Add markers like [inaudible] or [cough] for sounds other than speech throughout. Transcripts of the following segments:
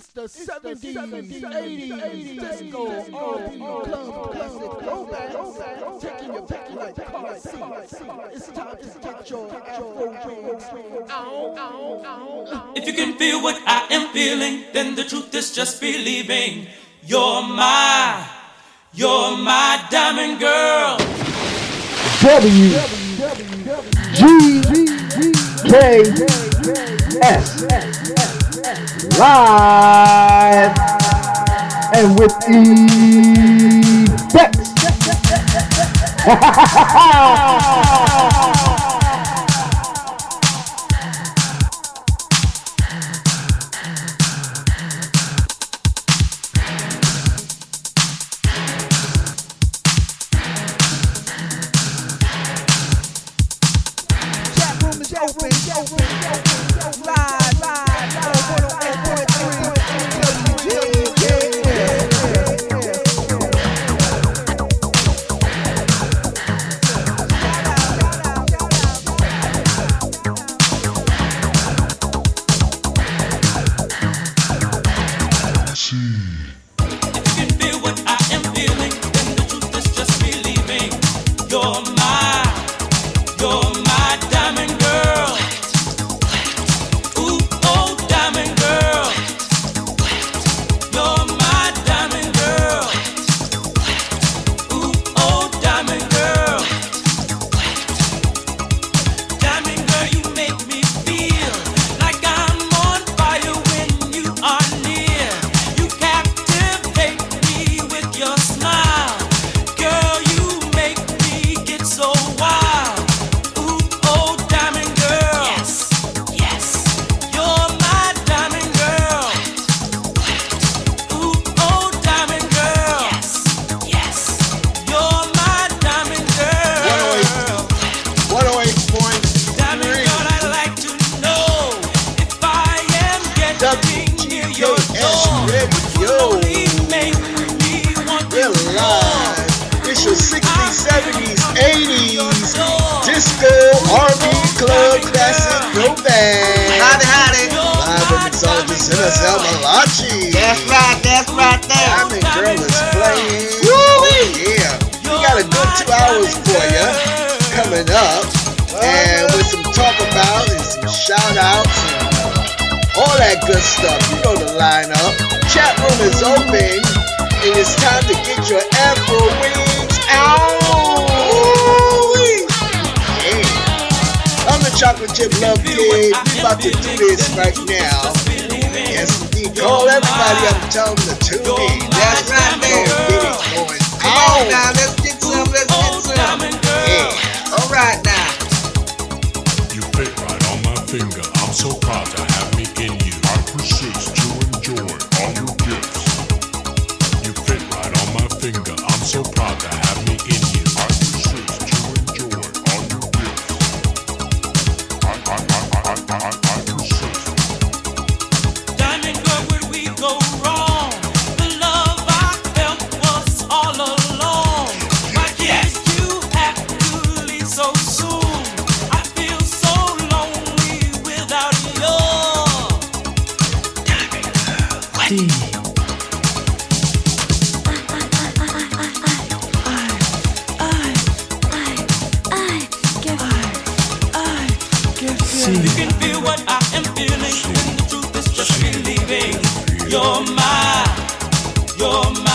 It's the 70s, 70s 80s, 80s, disco, R&B, club, classic, throwback, taking your back like car seats. It's time to get your afro wings. If you can feel what I am feeling, then the truth is just believing. You're my, you're my diamond girl. W. G. K. S live and with effects. [laughs] Roma.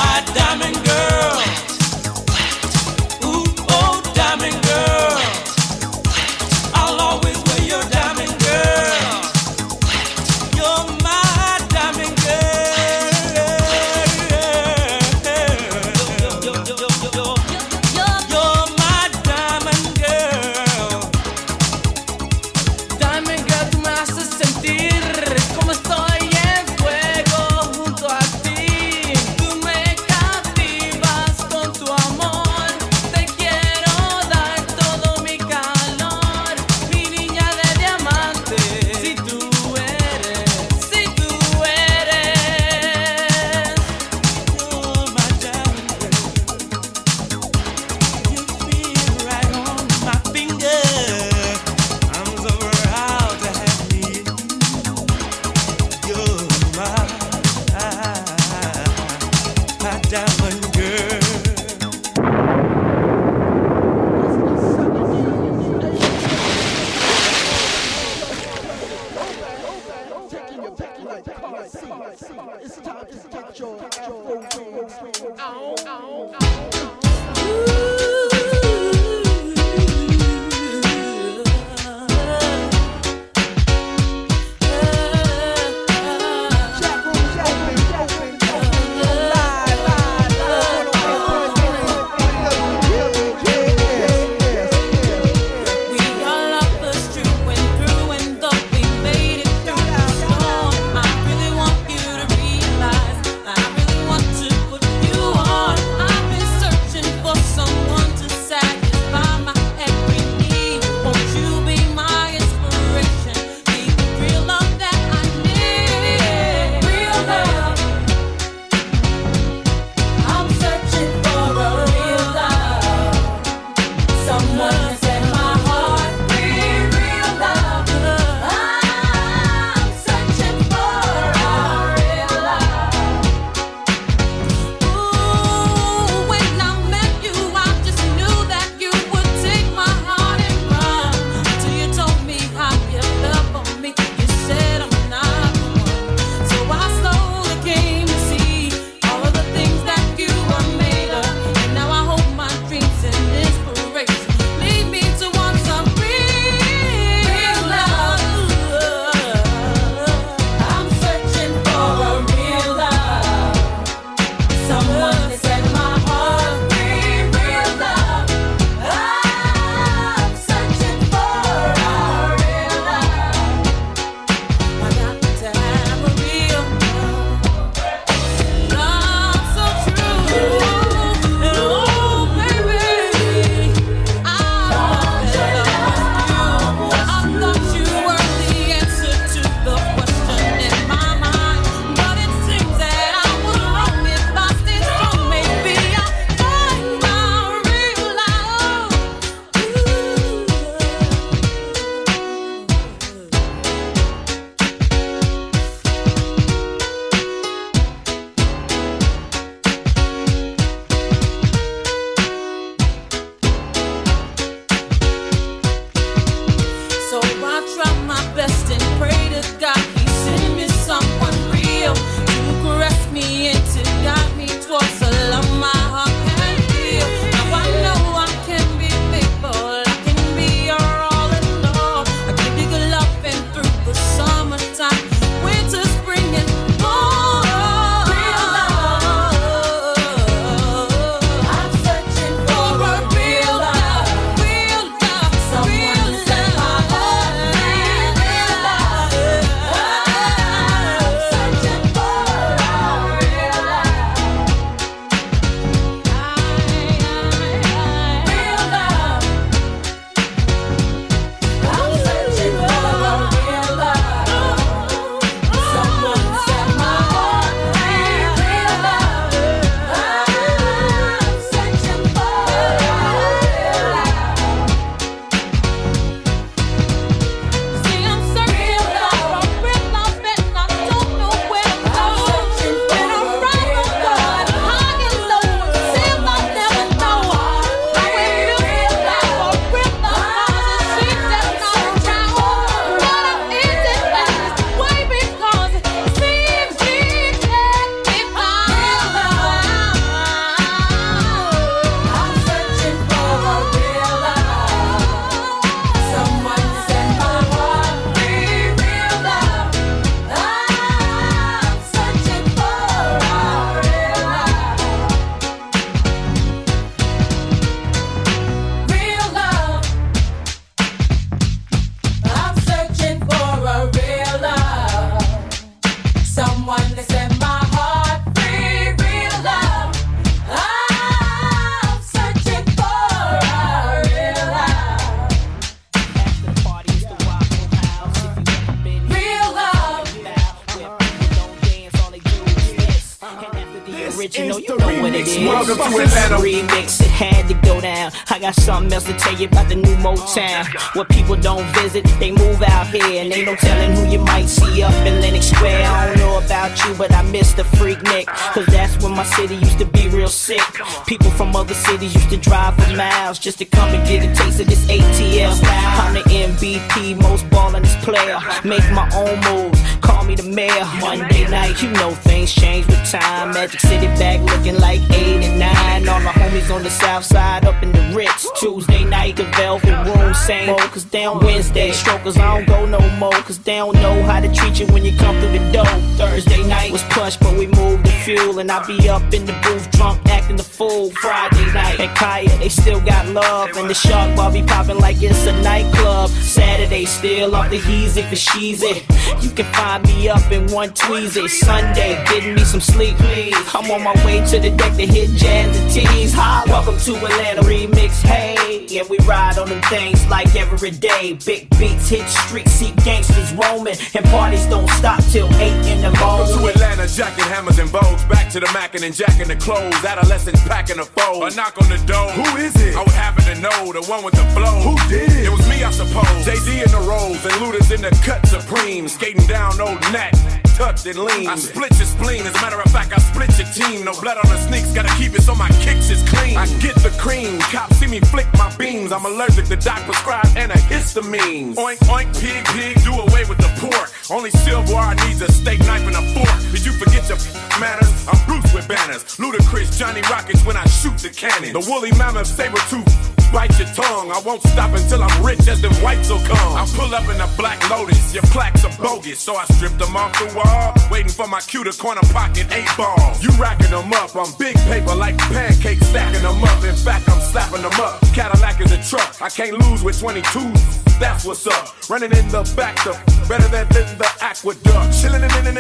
I be up in the booth drunk, acting the fool. Friday night, and Kaya, they still got love, and the shark bar be popping like it's a nightclub. Saturday, still off the heezy for sheezy. You can find me up in one tweezy. Sunday, getting me some sleep, please. I'm on my way to the deck to hit jazz and tease. Hi, welcome to Atlanta Remix. Hey, yeah, we ride on them things like every day. Big beats hit street, see gangsters roaming, and parties don't stop till 8 in the morning. Welcome to Atlanta, jacking hammers and bows. Back to the mackin' and jacking the clothes. Adolescents packing the fold. A knock on the door. Who is it? I would happen to know the one with the flow. Who did it? It was me, I suppose. Jay Z in the rolls and looters in the cut supreme. Skating down old Nat tucked and lean. I split your spleen. As a matter of fact, I split your team. No blood on the sneaks, gotta keep it so my kicks is clean. I get the cream. Cops see me flick my beams. I'm allergic to doc prescribed antihistamines. Oink, oink, pig, pig, do away with the pork. Only silverware needs a steak knife and a fork. Did you forget your manners? I'm Bruce with banners. Ludacris, Johnny Rockets when I shoot the cannon. The woolly mammoth saber tooth bite your tongue. I won't stop until I'm rich as them whites will come. I pull up in a black lotus, your plaques are bogus. So I stripped them off the wall, waiting for my cue to corner pocket eight ball. You racking them up, I'm big paper like pancakes, stacking them up. In fact, I'm slapping them up. Cadillac is a truck, I can't lose with 22s. That's what's up. Running in the back, the better than, the aqueduct. Chilling in, in, in,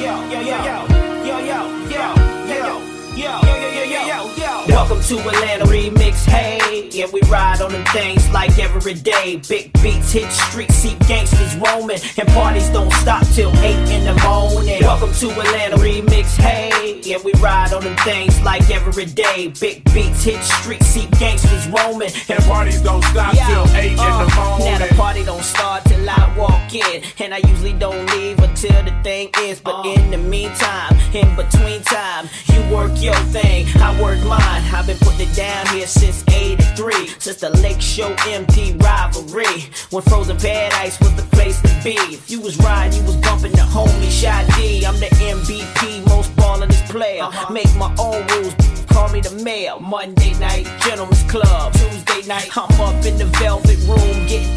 Yo, yo, yo, yo, yo, yo, yo. Welcome to Atlanta Remix, hey. Yeah, we ride on them things like every day. Big beats hit streets, see gangsters roaming, and parties don't stop till 8 in the morning. Welcome to Atlanta Remix, hey. Yeah, we ride on them things like every day. Big beats hit streets, see gangsters roaming, and parties don't stop Yo, till 8 in the uh, morning. Now the party don't start till I walk in, and I usually don't leave until the thing is. But in the meantime, in between time, you work your thing, I work mine. I've been putting it down here since '83, since the Lake Show MD rivalry, when Frozen bad ice was the place to be. If you was riding, you was bumping the homie Shawty D. I'm the MVP, most ballin' player. Uh-huh. Make my own rules. Call me the mayor. Monday night, Gentlemen's Club. Tuesday night, I'm up in the Velvet Room getting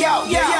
yo, yo, yo.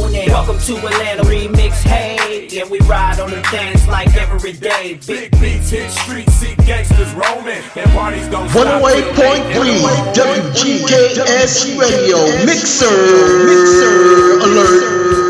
Welcome to Atlanta Remix, hey. Yeah, we ride on them things like every day. Big beats hit streets, see gangsters roaming, and parties don't stop till 8 in the 108.3. WGKS Radio Mixer Alert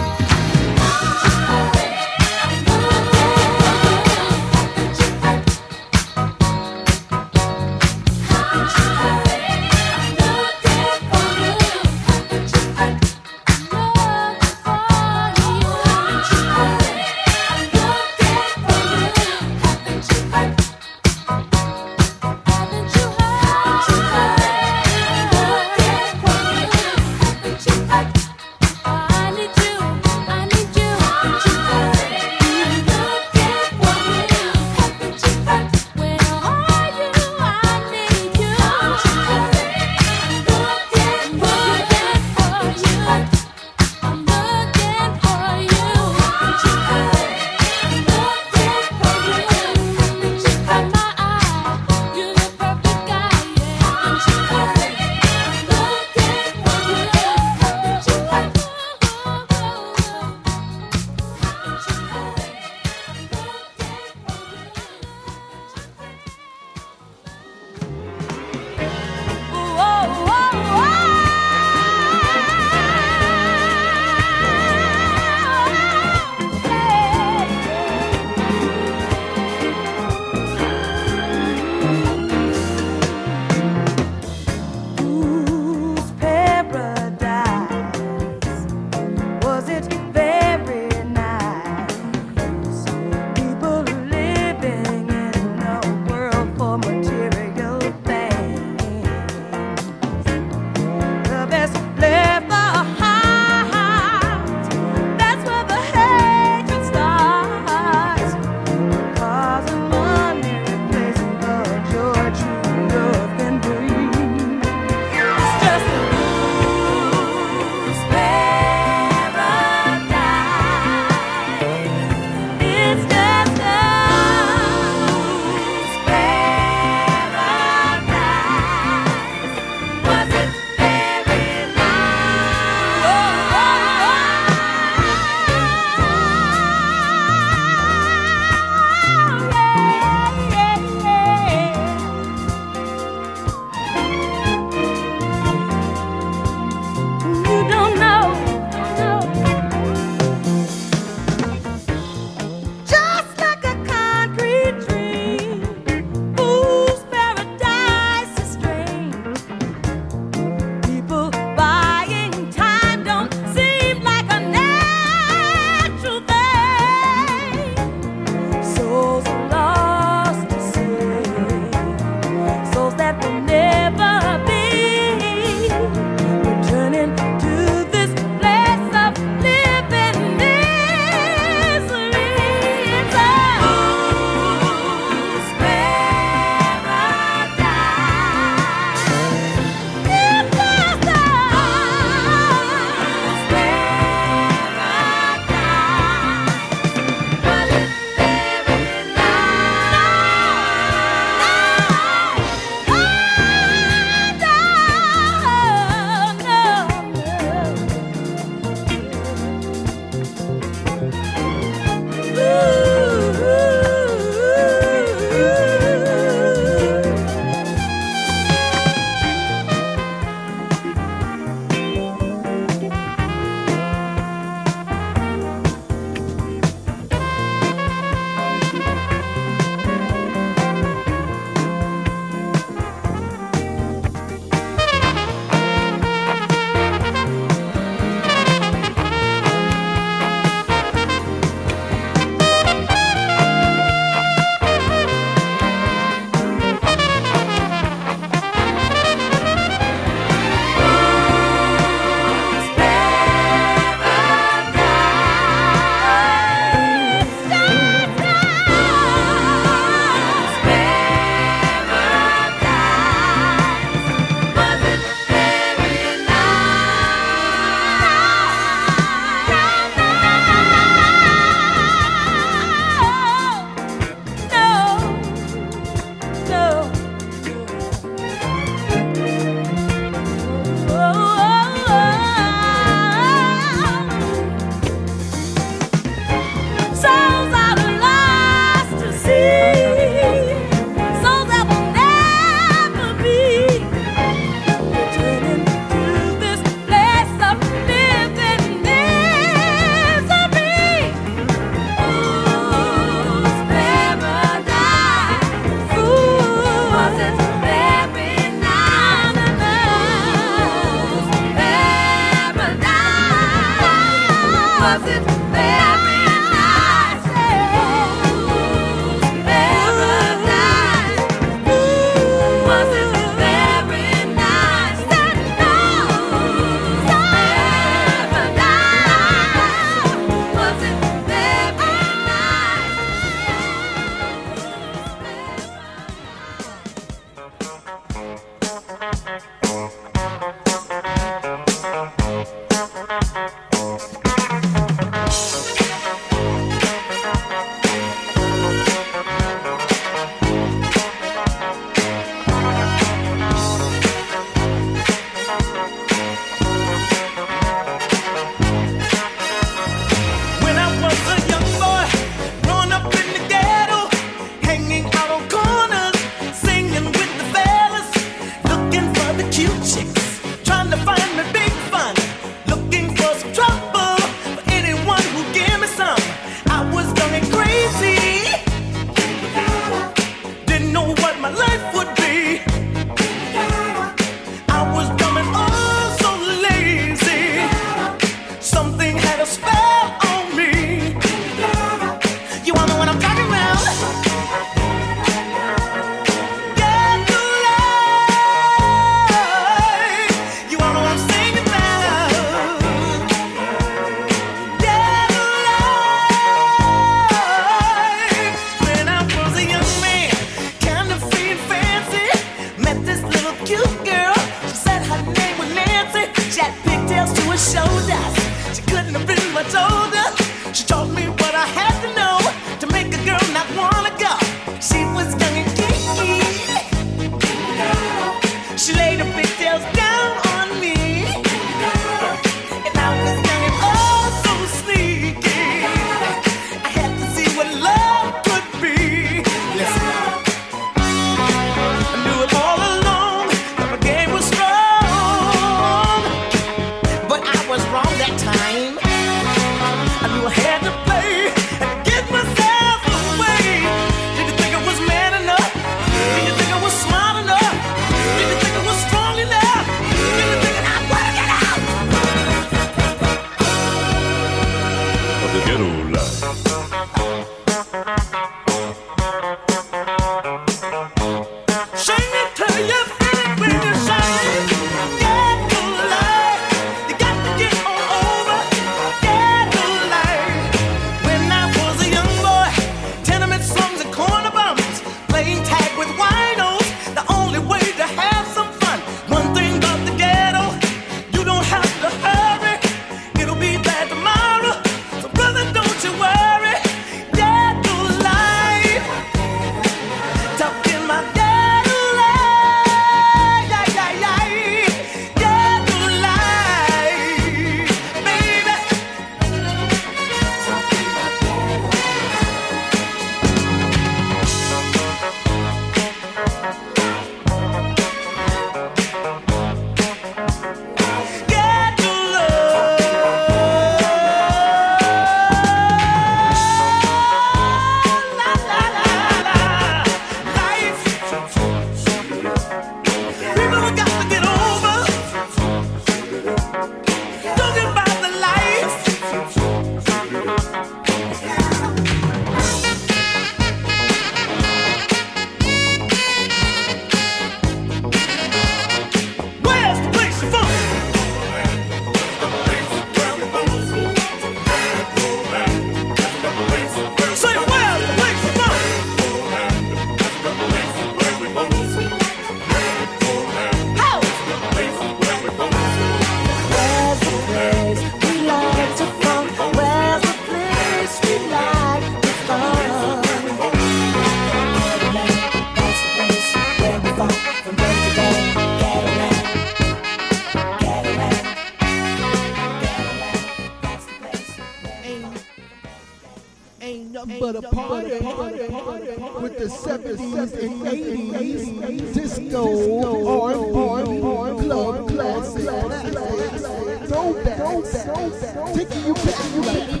Taking you back, you back,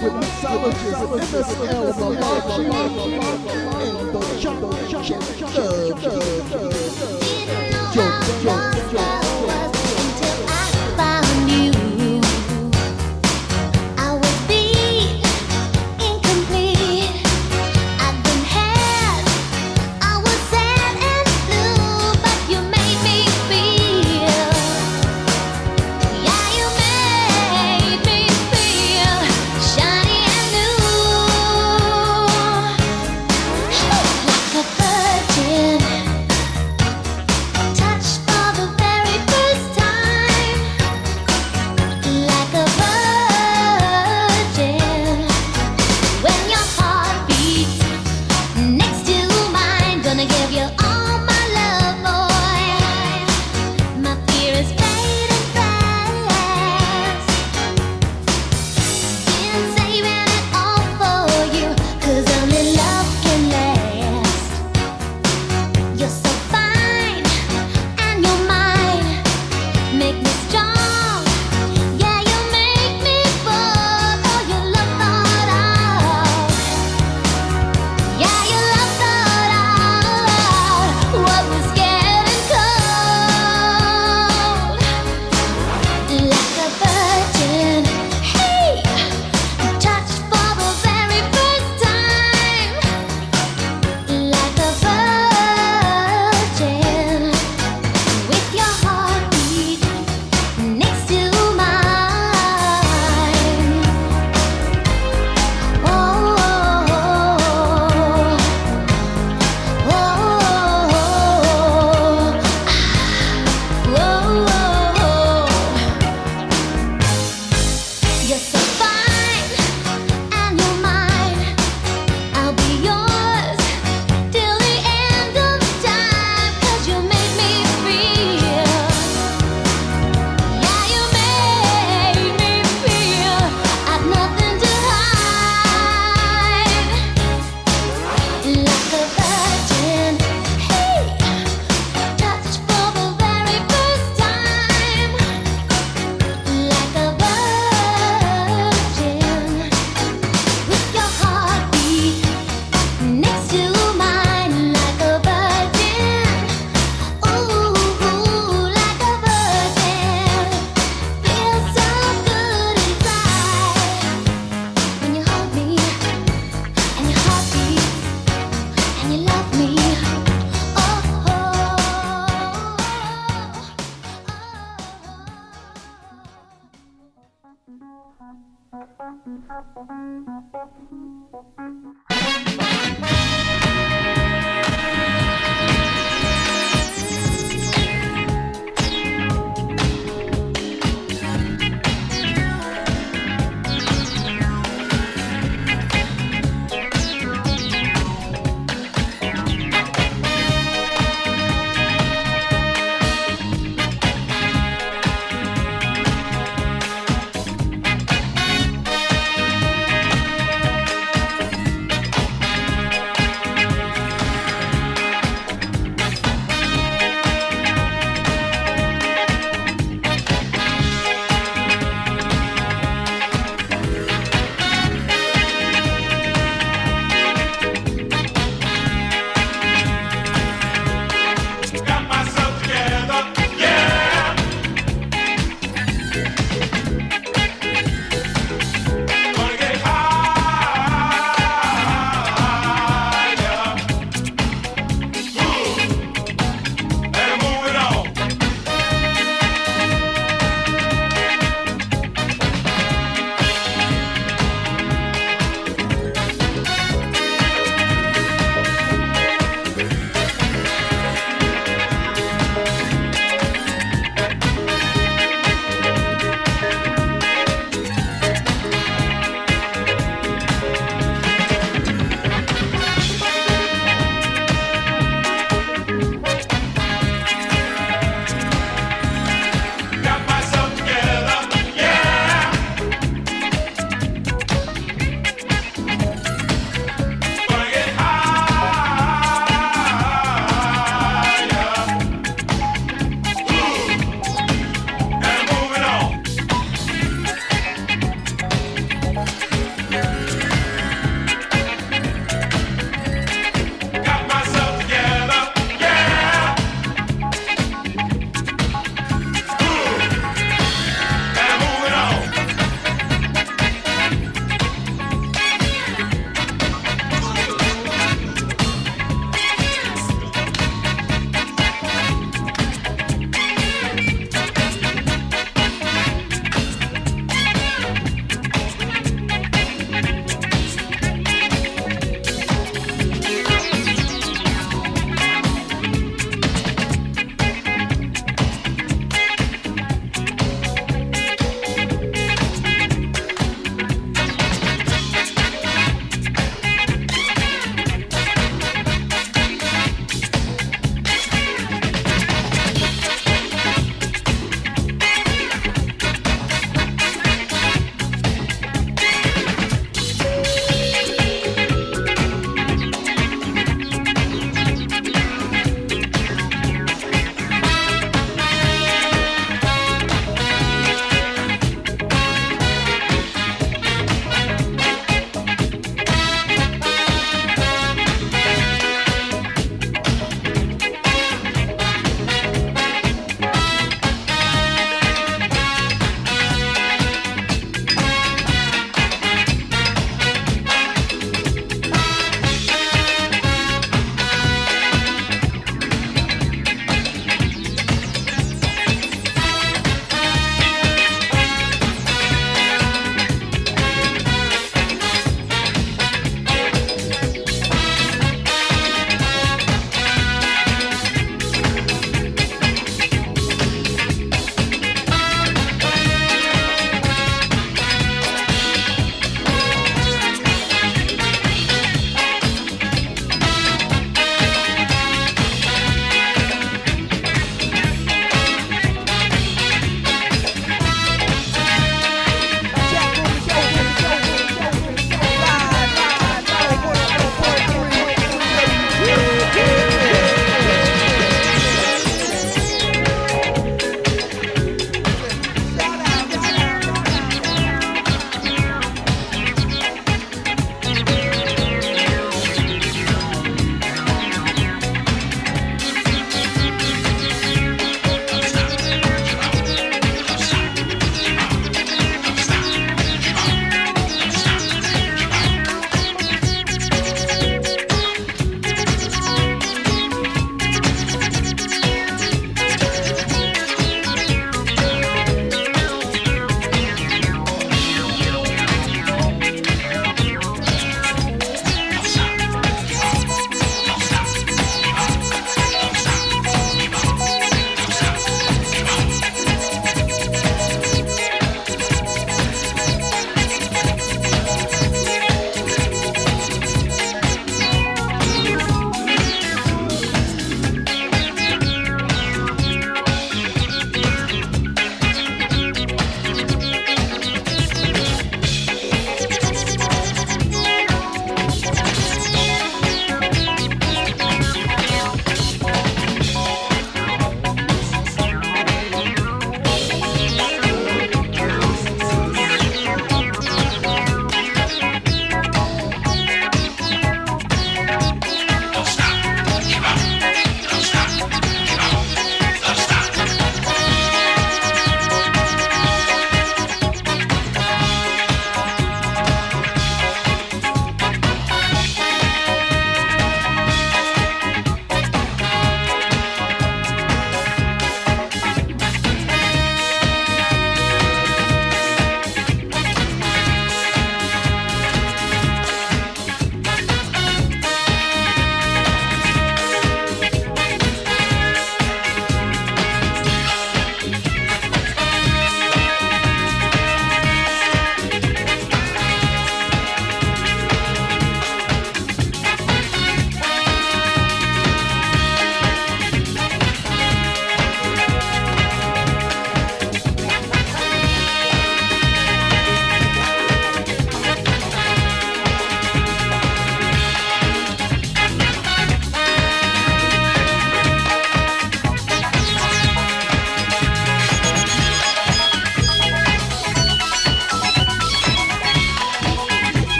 with massages and MSLs, and the jungle, jungle, jungle, jungle.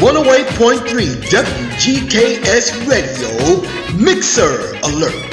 108.3 WGKS Radio Mixer Alert.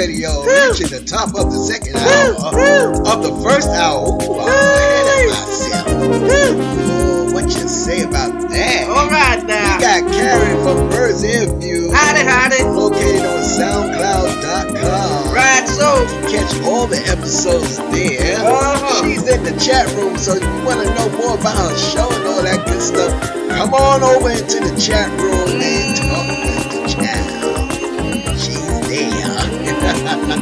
Radio, reaching the top of the second hour of the first hour. Ooh, I'm ahead of myself. Ooh, what you say about that? All right now. We got Karen from Bird's Ear View, Howdy, howdy. located on SoundCloud.com. Right, so. Catch all the episodes there. Uh-huh. She's in the chat room, so if you want to know more about her show and all that good stuff, come on over into the chat room and talk How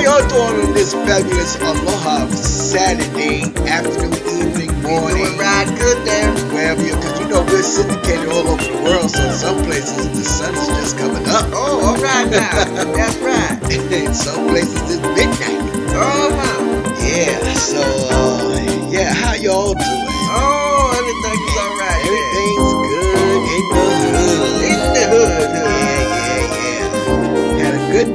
y'all doing on this fabulous Aloha Saturday afternoon, evening, morning? Doing right good there. wherever you, because you know we're syndicated all over the world, so some places the sun is just coming up. Oh, all right now. That's right. [laughs] In some places it's midnight. Uh-huh. Yeah, so uh, yeah, how y'all doing? Oh, everything is all right Everything's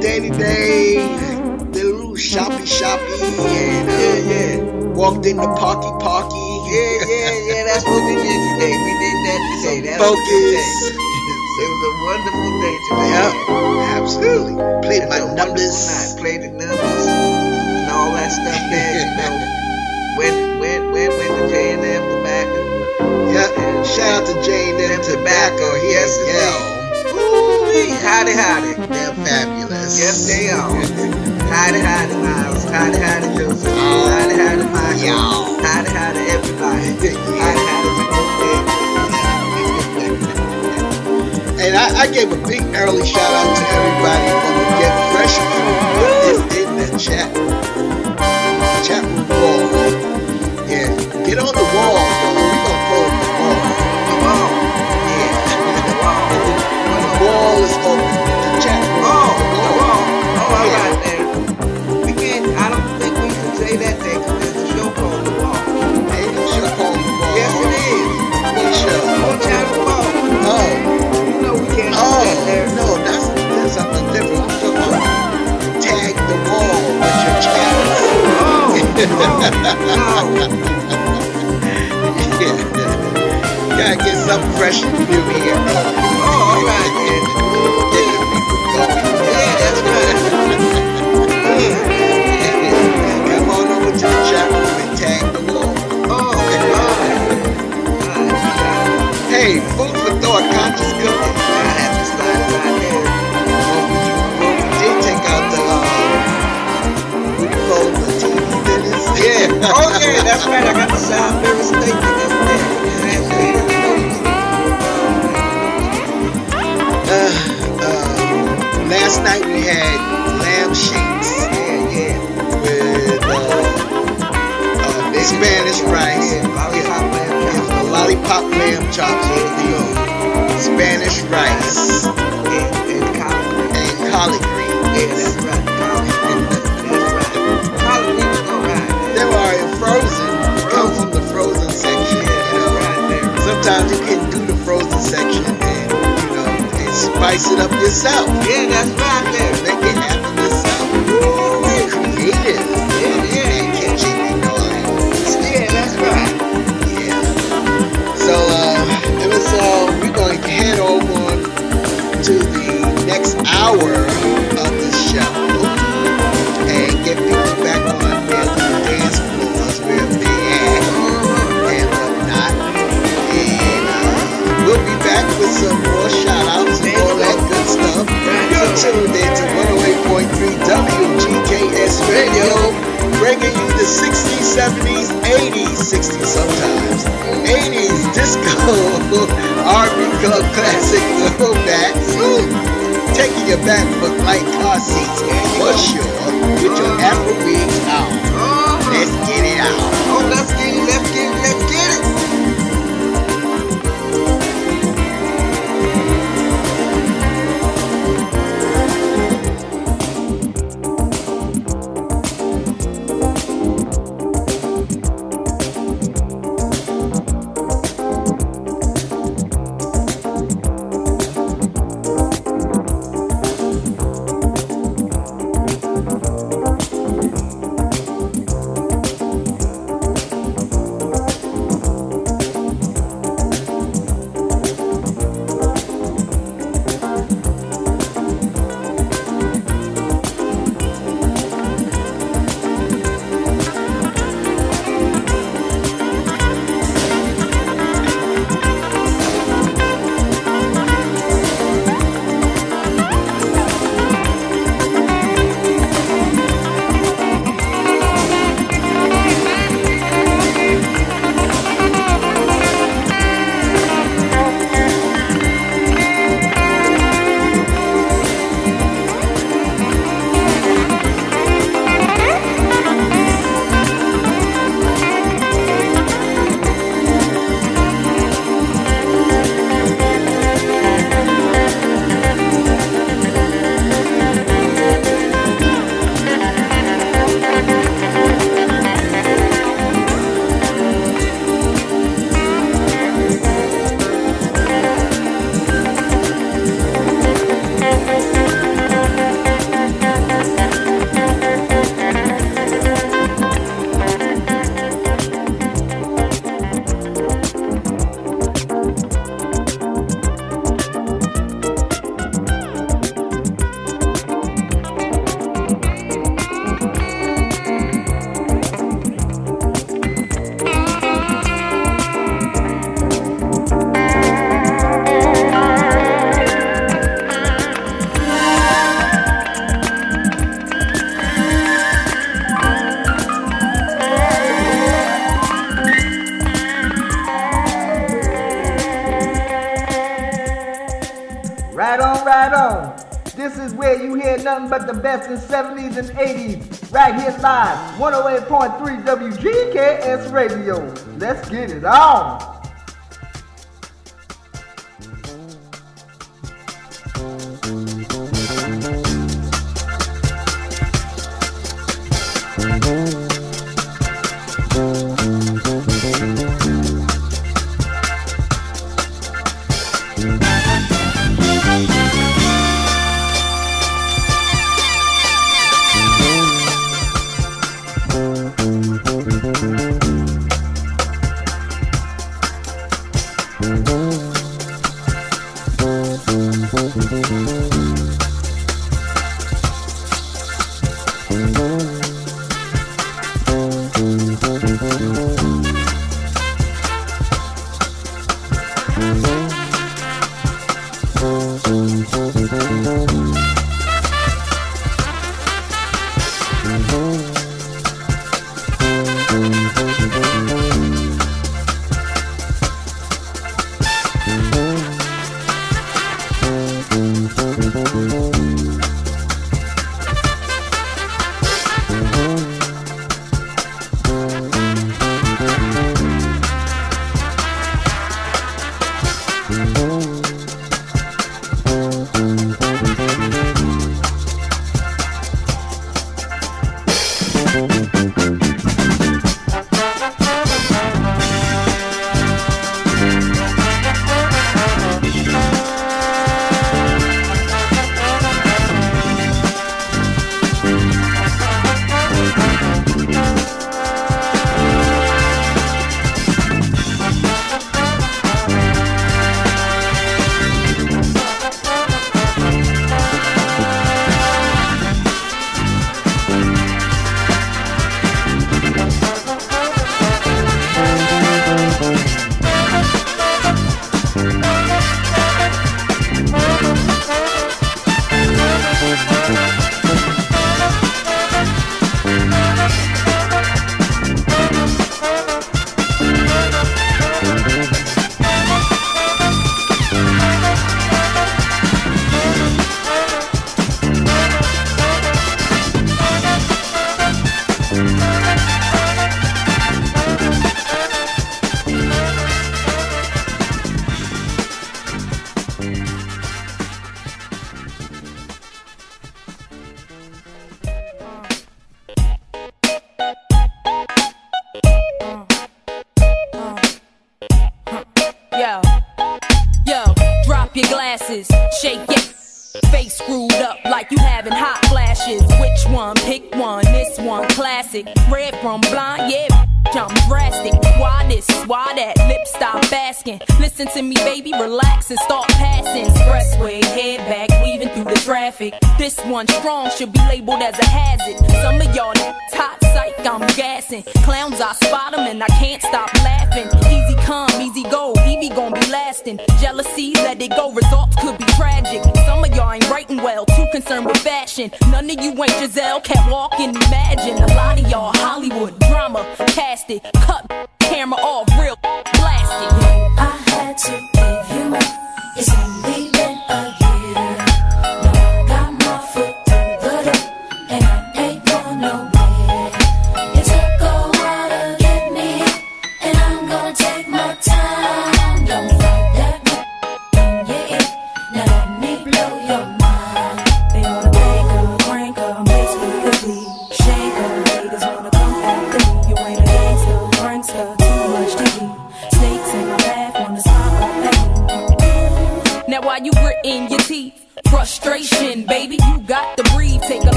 Yeah, yeah, yeah. Had day today. Little shoppy shoppy and uh, Yeah, yeah. walked in the parky parky. Yeah, yeah, yeah. That's what we did today. We did that today. Some That was day. focus. It was a wonderful day today. Yep, absolutely. Played my was a wonderful numbers. night. Played the numbers and all that stuff there. You know, went went went went to J and M tobacco. Yeah, shout out to and Them Tobacco. Yes, yeah, Ooh, howdy howdy. they're fabulous. Yes, they are. Howdy howdy Miles. Howdy howdy Joseph. Oh, Howdy howdy Michael. yeah. Howdy howdy everybody. Howdy howdy And I, I gave a big early shout out to everybody from the Get Fresh crew that's in the chat. Chat room [laughs] yeah. Gotta get something fresh new here. Oh, all right then. Get the people going. Yeah, that's right. [laughs] Come on over to the chat room and tag the wall. Oh, all right. All right. Hey, food for thought, conscious cooking. Oh, yeah, that's right. I got the Salisbury steak in this there. That's it. Uh, uh, last night we had lamb shakes Yeah, yeah. with uh, uh, Spanish rice, Yeah, lollipop lamb chops. the lollipop lamb chops with the Spanish rice Yeah, and collard greens. and collard Yeah, that's right. Sometimes you can do the frozen section and you know and spice it up yourself. Yeah, that's right there. Make it happen yourself. Be creative. Tuned in to 108.3 WGKS Radio, bringing you the 60s, 70s, 80s, 60s sometimes, 80s disco, [laughs] R&B club classic throwbacks. Taking you back for light car seats for sure with your Afrobeat out. Uh-huh. Let's get it out. Oh, let's get it, let's get it, let's get it. 80s, right here live, 108.3 WGKS Radio. Let's get it on. strong should be labeled as a hazard. Some of y'all top psych, I'm gassing. Clowns, I spot them and I can't stop laughing. Easy come, easy go, Evie gon' be lasting. Jealousy, let it go, results could be tragic. Some of y'all ain't writing well, too concerned with fashion. None of you ain't Giselle, can't walk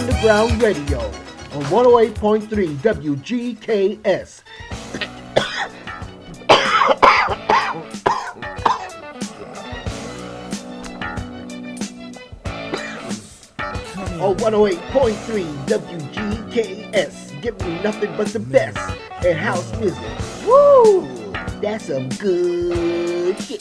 Underground Radio on 108.3 WGKS. [coughs] on 108.3 WGKS. Give me nothing but the best in house music. Woo! That's some good shit.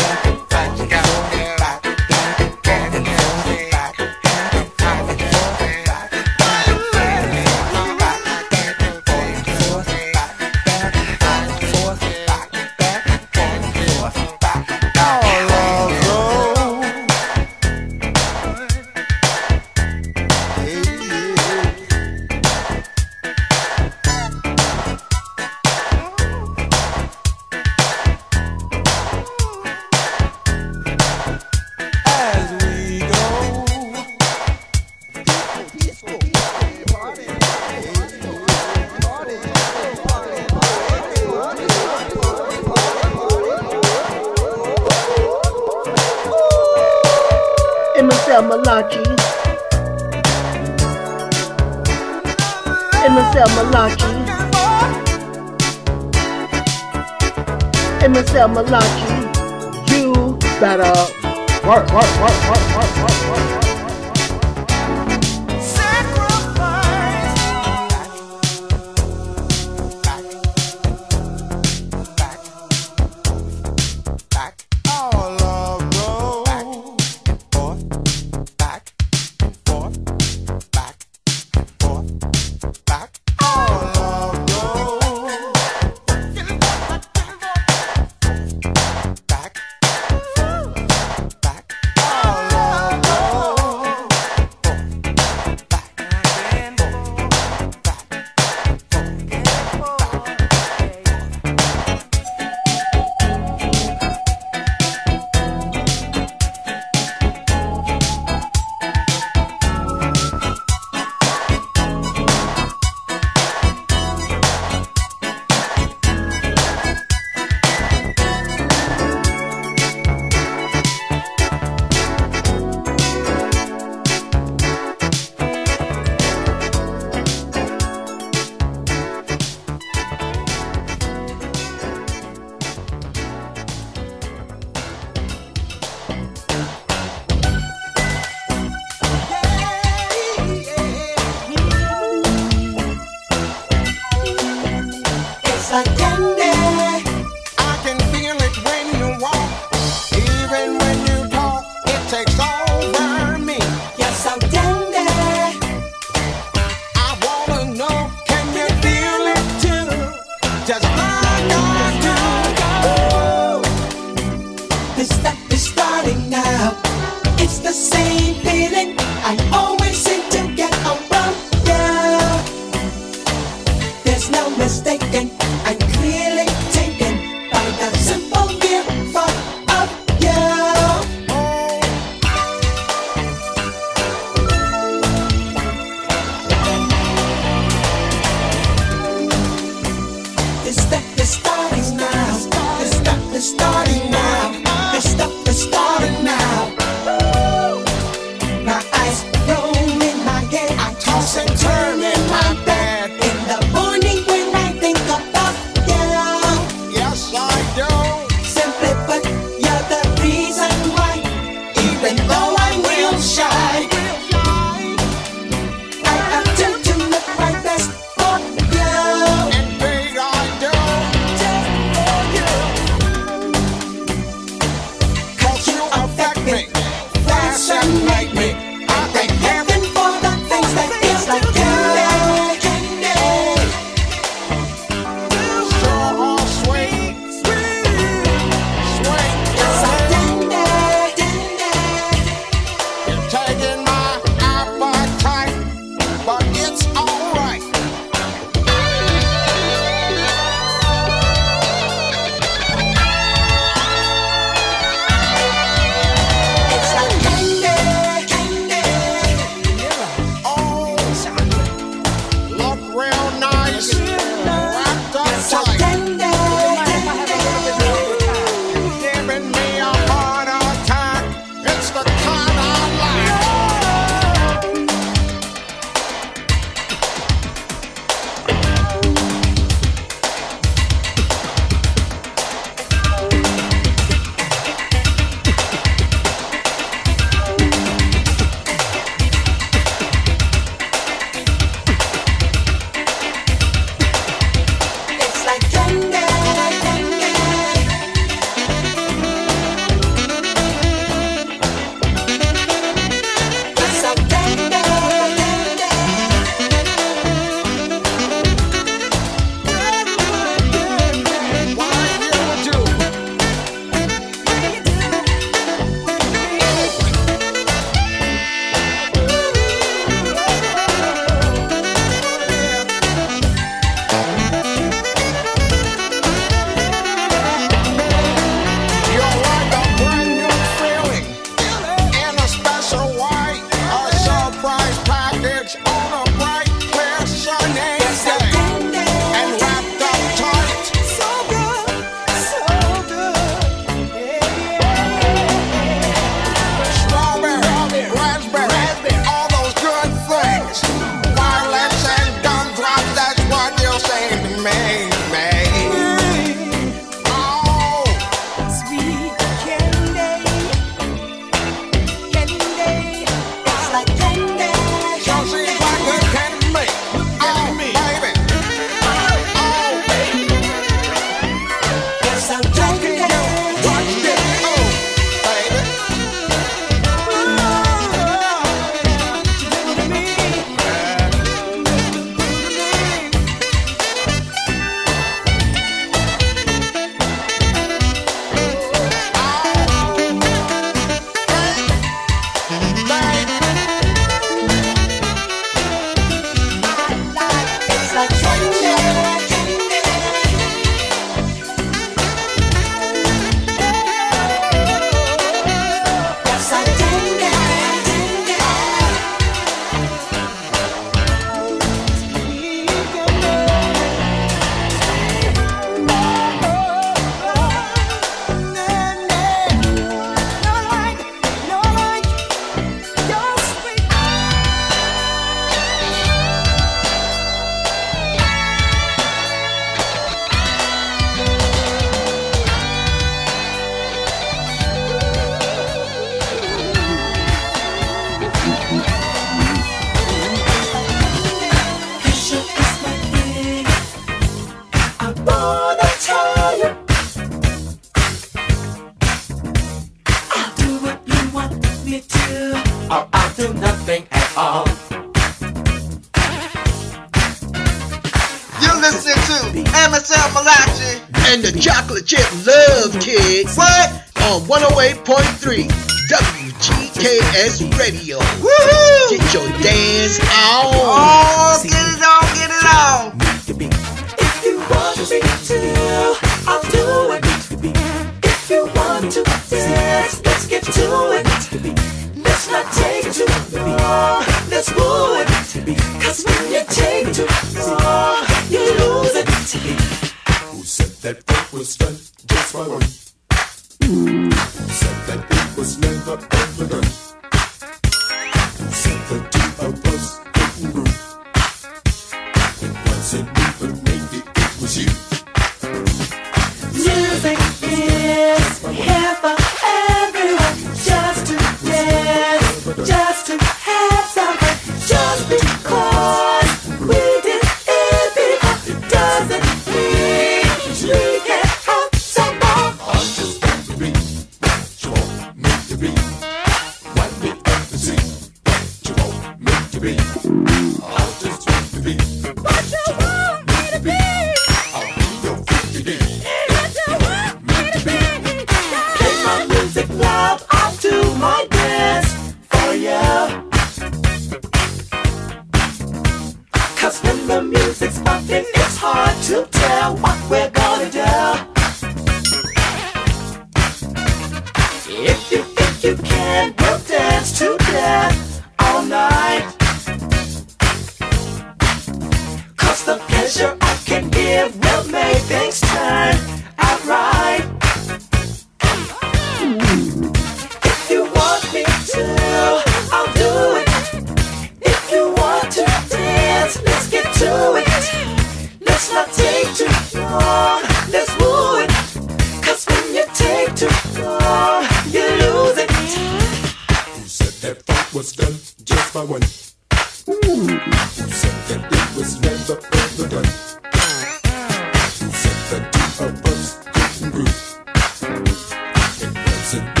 It wasn't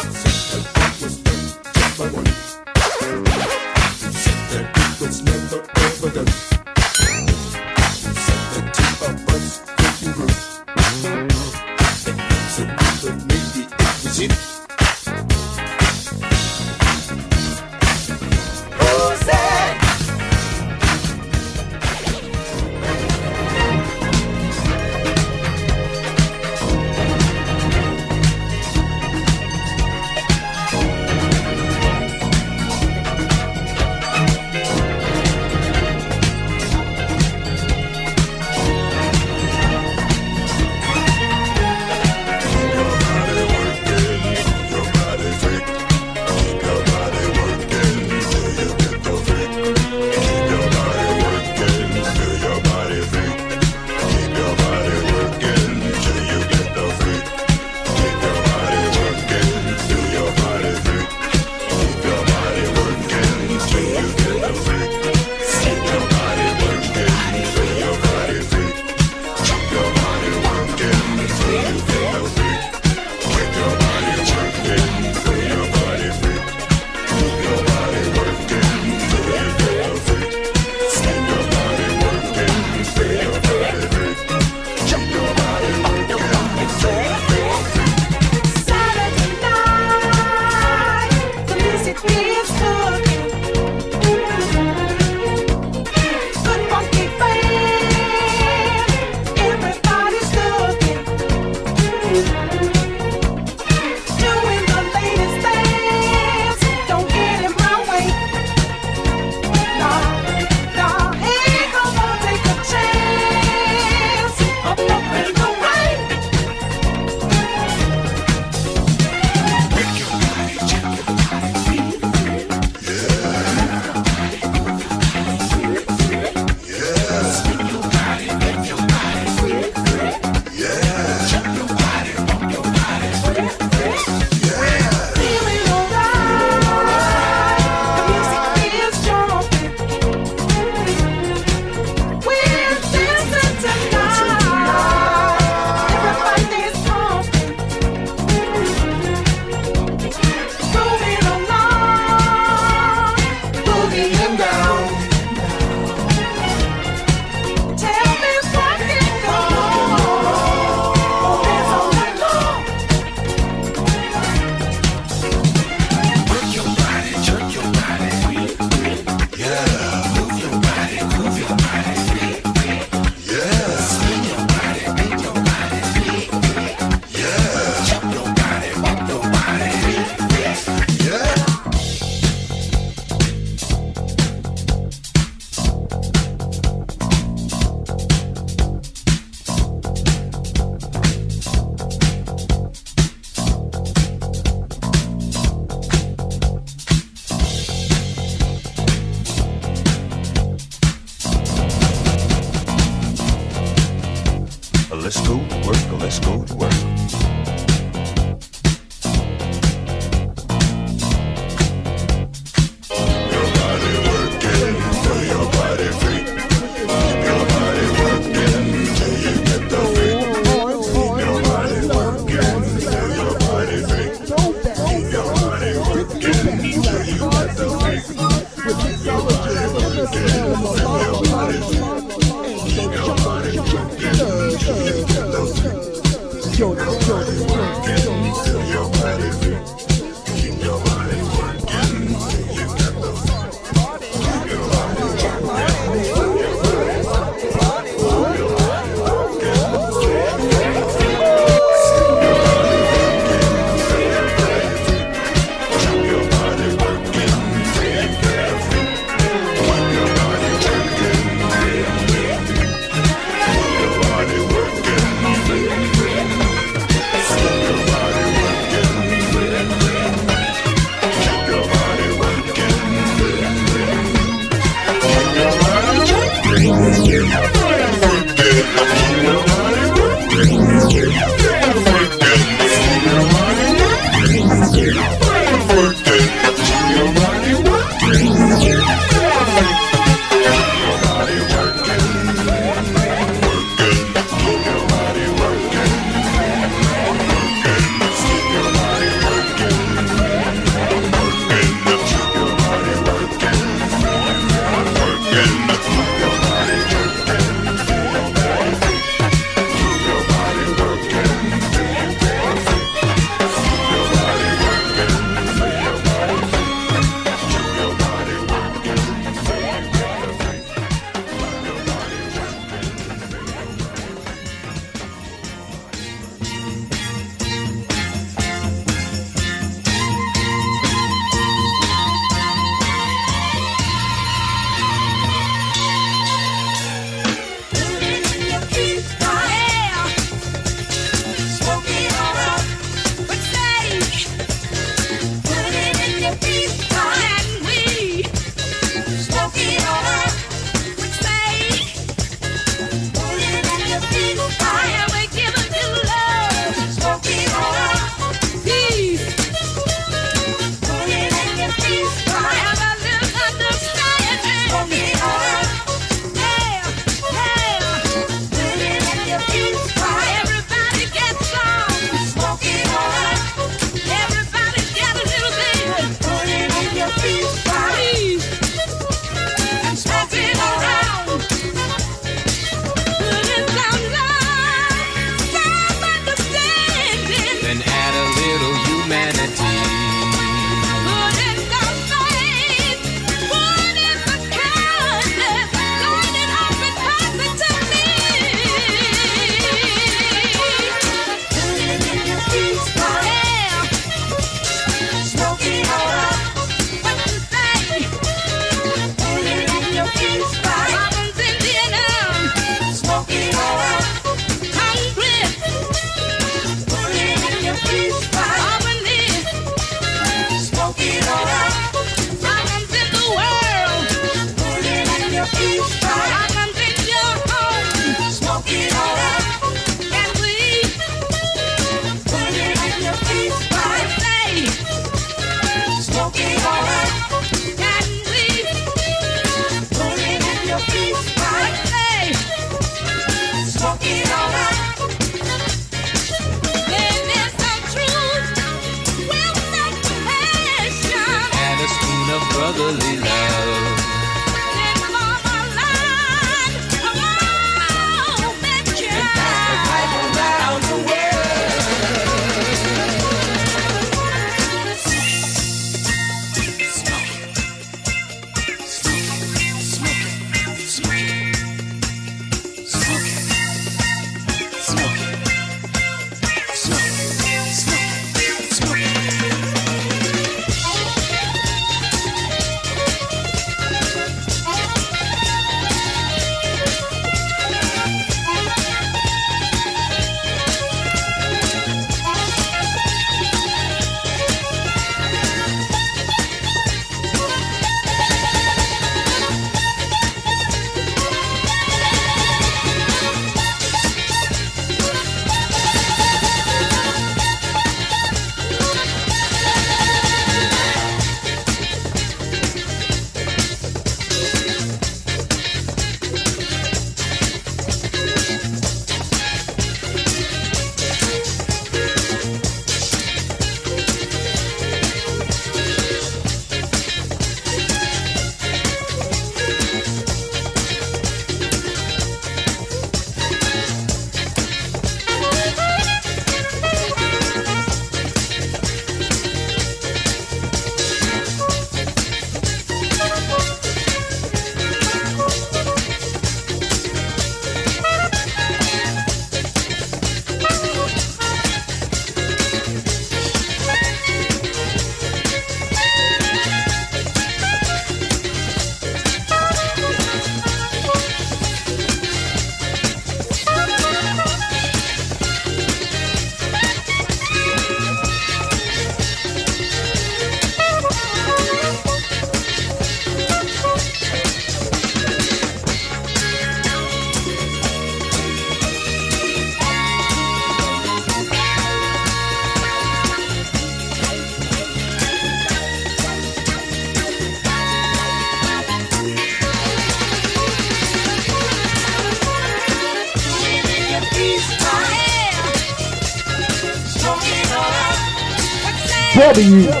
W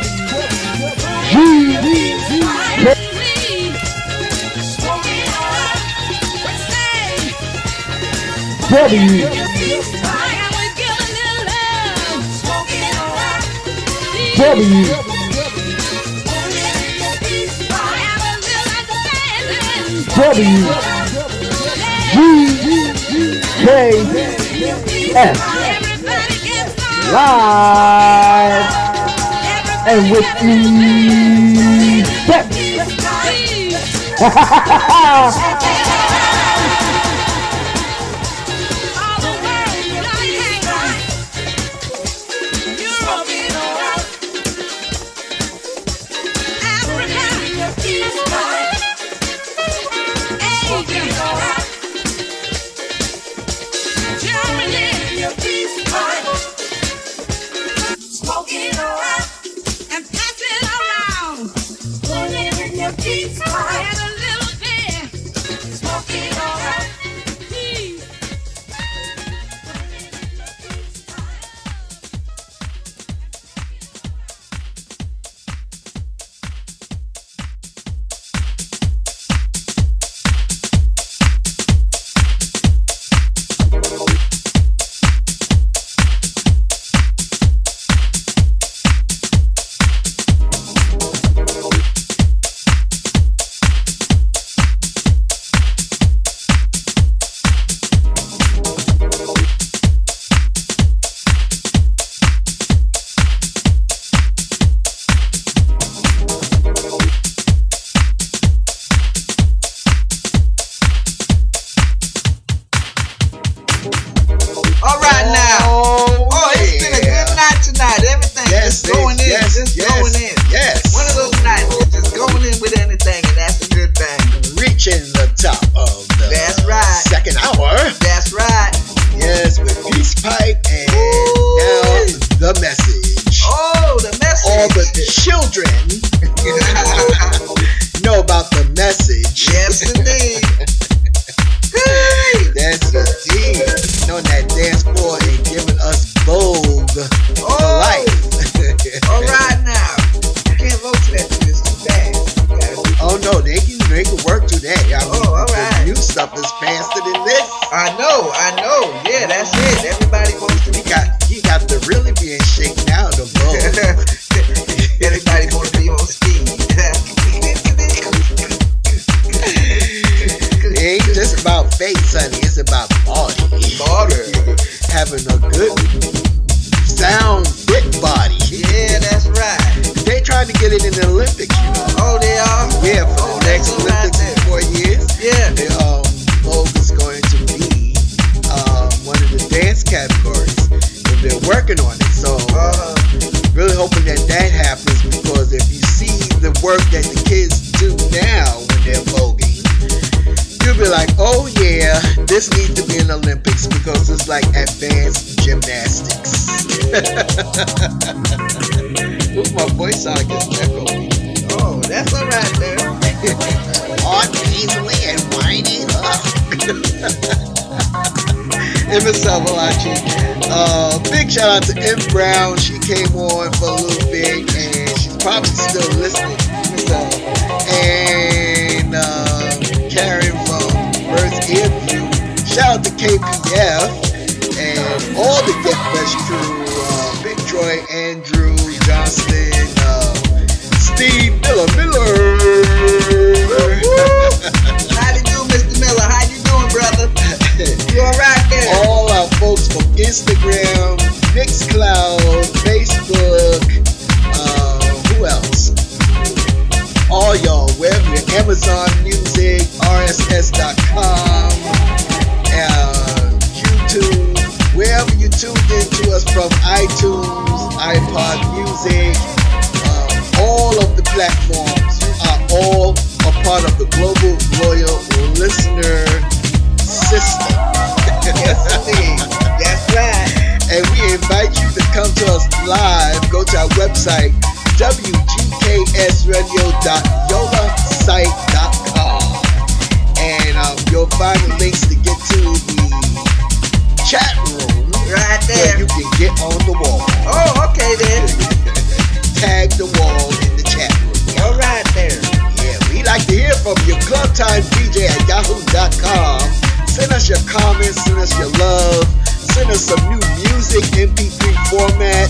right there. Yeah, you can get on the wall. Oh, okay then. [laughs] Tag the wall in the chat room. All right there. Yeah, we like to hear from you. ClubTimeDJ at yahoo.com. Send us your comments, send us your love, send us some new music, MP3 format.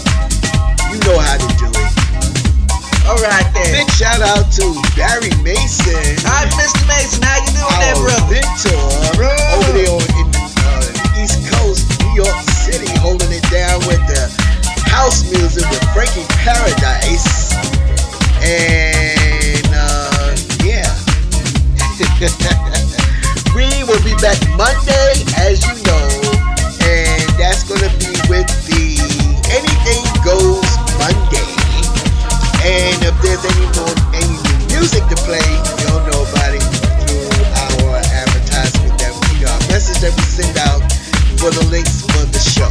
You know how to do it. All right then. Big shout out to Barry Mason. Hi, Mr. Mason. How you doing, there, brother? Mentor over there on in, uh, East Coast, New York holding it down with the house music with Frankie Paradise. And uh, yeah. [laughs] we will be back Monday, as you know. And that's going to be with the Anything Goes Monday. And if there's any more any music to play, you'll know about it through our advertisement that we, our message that we send out for the links for the show.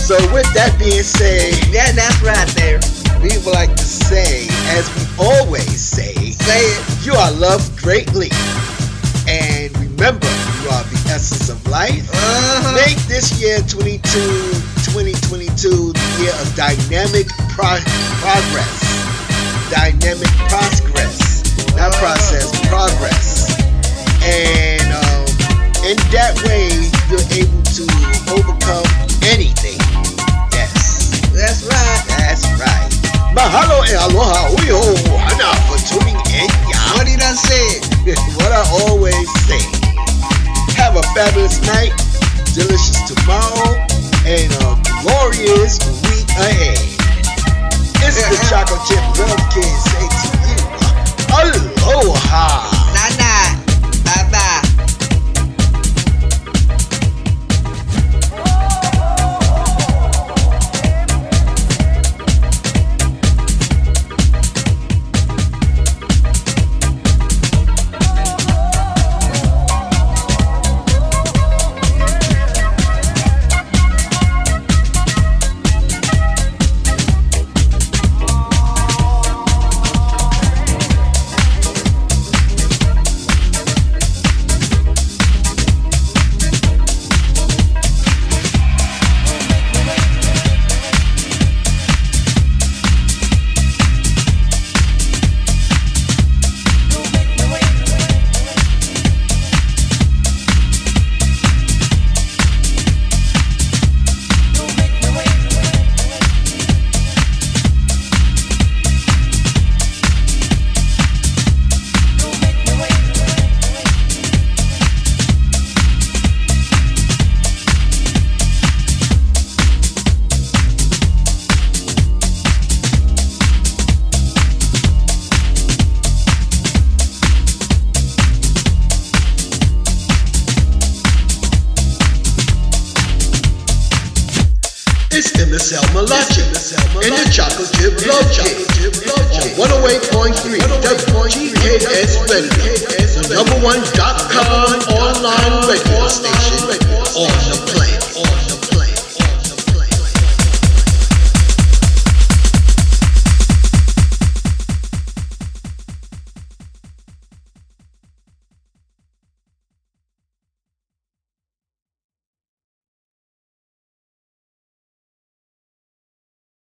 So with that being said, yeah, that's right there. We would like to say, as we always say, say it, you are loved greatly. And remember, you are the essence of life. Uh-huh. Make this year 22, 2022 the year of dynamic pro- progress. Dynamic progress. Not process, progress. And uh, in that way, you're able to overcome anything. Yes, That's right. that's right. Mahalo e aloha uyo hana for tuning in. What he done said? [laughs] what I always say. Have a fabulous night, delicious tomorrow, and a glorious week ahead. It's the Chocolate Chip Love Kid say to you, aloha.